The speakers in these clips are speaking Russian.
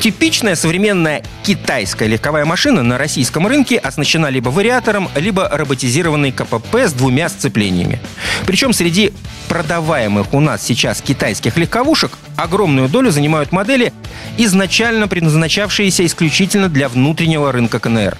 Типичная современная китайская легковая машина на российском рынке оснащена либо вариатором, либо роботизированной КПП с двумя сцеплениями. Причем среди продаваемых у нас сейчас китайских легковушек огромную долю занимают модели, изначально предназначавшиеся исключительно для внутреннего рынка КНР.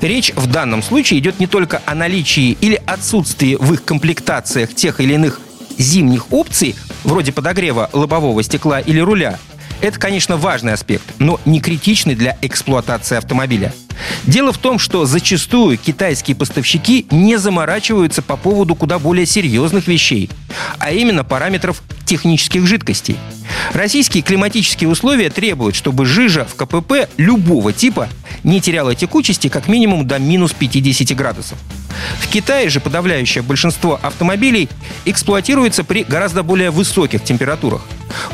Речь в данном случае идет не только о наличии или отсутствии в их комплектациях тех или иных зимних опций, вроде подогрева лобового стекла или руля, это, конечно, важный аспект, но не критичный для эксплуатации автомобиля. Дело в том, что зачастую китайские поставщики не заморачиваются по поводу куда более серьезных вещей, а именно параметров технических жидкостей. Российские климатические условия требуют, чтобы жижа в КПП любого типа не теряла текучести как минимум до минус 50 градусов. В Китае же подавляющее большинство автомобилей эксплуатируется при гораздо более высоких температурах.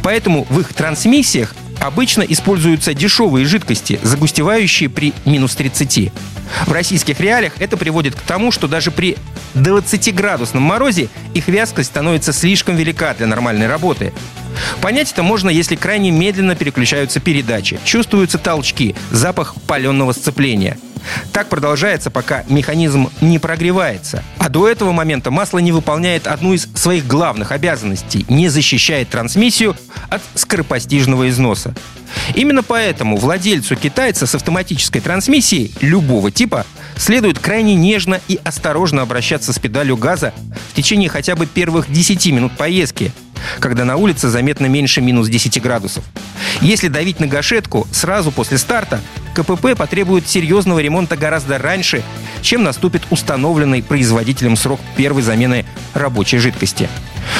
Поэтому в их трансмиссиях обычно используются дешевые жидкости, загустевающие при минус 30. В российских реалиях это приводит к тому, что даже при 20-градусном морозе их вязкость становится слишком велика для нормальной работы. Понять это можно, если крайне медленно переключаются передачи, чувствуются толчки, запах паленого сцепления – так продолжается, пока механизм не прогревается. А до этого момента масло не выполняет одну из своих главных обязанностей – не защищает трансмиссию от скоропостижного износа. Именно поэтому владельцу китайца с автоматической трансмиссией любого типа следует крайне нежно и осторожно обращаться с педалью газа в течение хотя бы первых 10 минут поездки, когда на улице заметно меньше минус 10 градусов. Если давить на гашетку сразу после старта, КПП потребует серьезного ремонта гораздо раньше, чем наступит установленный производителем срок первой замены рабочей жидкости.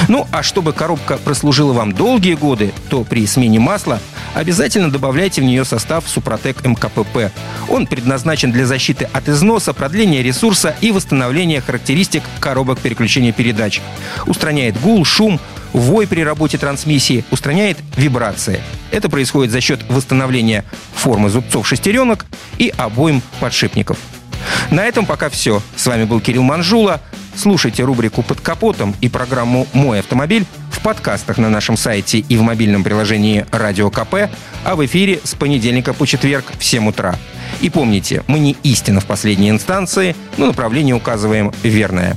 Ну, а чтобы коробка прослужила вам долгие годы, то при смене масла обязательно добавляйте в нее состав Супротек МКПП. Он предназначен для защиты от износа, продления ресурса и восстановления характеристик коробок переключения передач. Устраняет гул, шум, вой при работе трансмиссии, устраняет вибрации. Это происходит за счет восстановления формы зубцов шестеренок и обоим подшипников. На этом пока все. С вами был Кирилл Манжула. Слушайте рубрику «Под капотом» и программу «Мой автомобиль» в подкастах на нашем сайте и в мобильном приложении «Радио КП», а в эфире с понедельника по четверг в 7 утра. И помните, мы не истина в последней инстанции, но направление указываем верное.